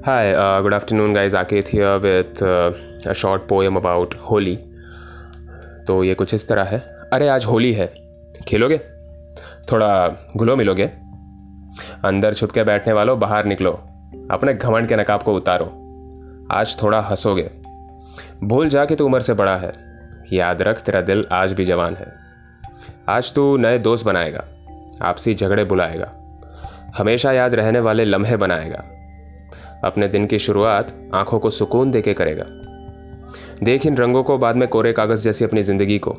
Hi, uh, good afternoon, guys. Aket here with uh, a short poem about Holi तो ये कुछ इस तरह है। अरे आज होली है। खेलोगे? थोड़ा घुलो मिलोगे? अंदर छुप के बैठने वालों बाहर निकलो। अपने घमंड के नकाब को उतारो। आज थोड़ा हंसोगे। भूल जा कि तू उम्र से बड़ा है। याद रख तेरा दिल आज भी जवान है। आज तू नए दोस्त बनाएगा। आपसी झगड़े बुलाएगा। हमेशा याद रहने वाले लम्हे बनाएगा। अपने दिन की शुरुआत आँखों को सुकून देके करेगा। देख इन रंगों को बाद में कोरे कागज़ जैसी अपनी ज़िंदगी को।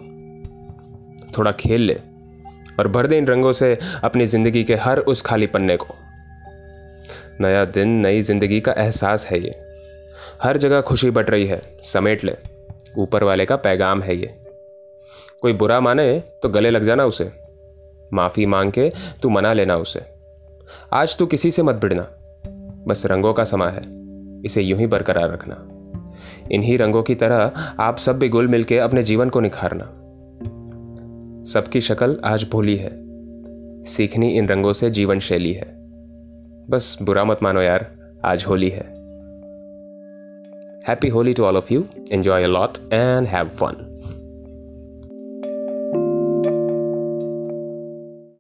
थोड़ा खेल ले और भर दे इन रंगों से अपनी ज़िंदगी के हर उस खाली पन्ने को। नया दिन, नई ज़िंदगी का एहसास है ये। हर जगह खुशी बट रही है, समेट ले। ऊपर वाले का पैगाम है ये। कोई बुरा माने तो गले लग जाना उसे। माफ़ी मांग के तू मना लेना उसे। आज तू किसी से मत भिड़ना। बस रंगों का समा है। इसे यूँ ही बरकरार रखना। इन्हीं रंगों की तरह आप सब भी गुल मिलके अपने जीवन को निखारना। सबकी शक्ल आज भोली है। सीखनी इन रंगों से जीवन शैली है। बस बुरा मत मानो यार, आज होली है। Happy Holi to all of you enjoy a lot and have fun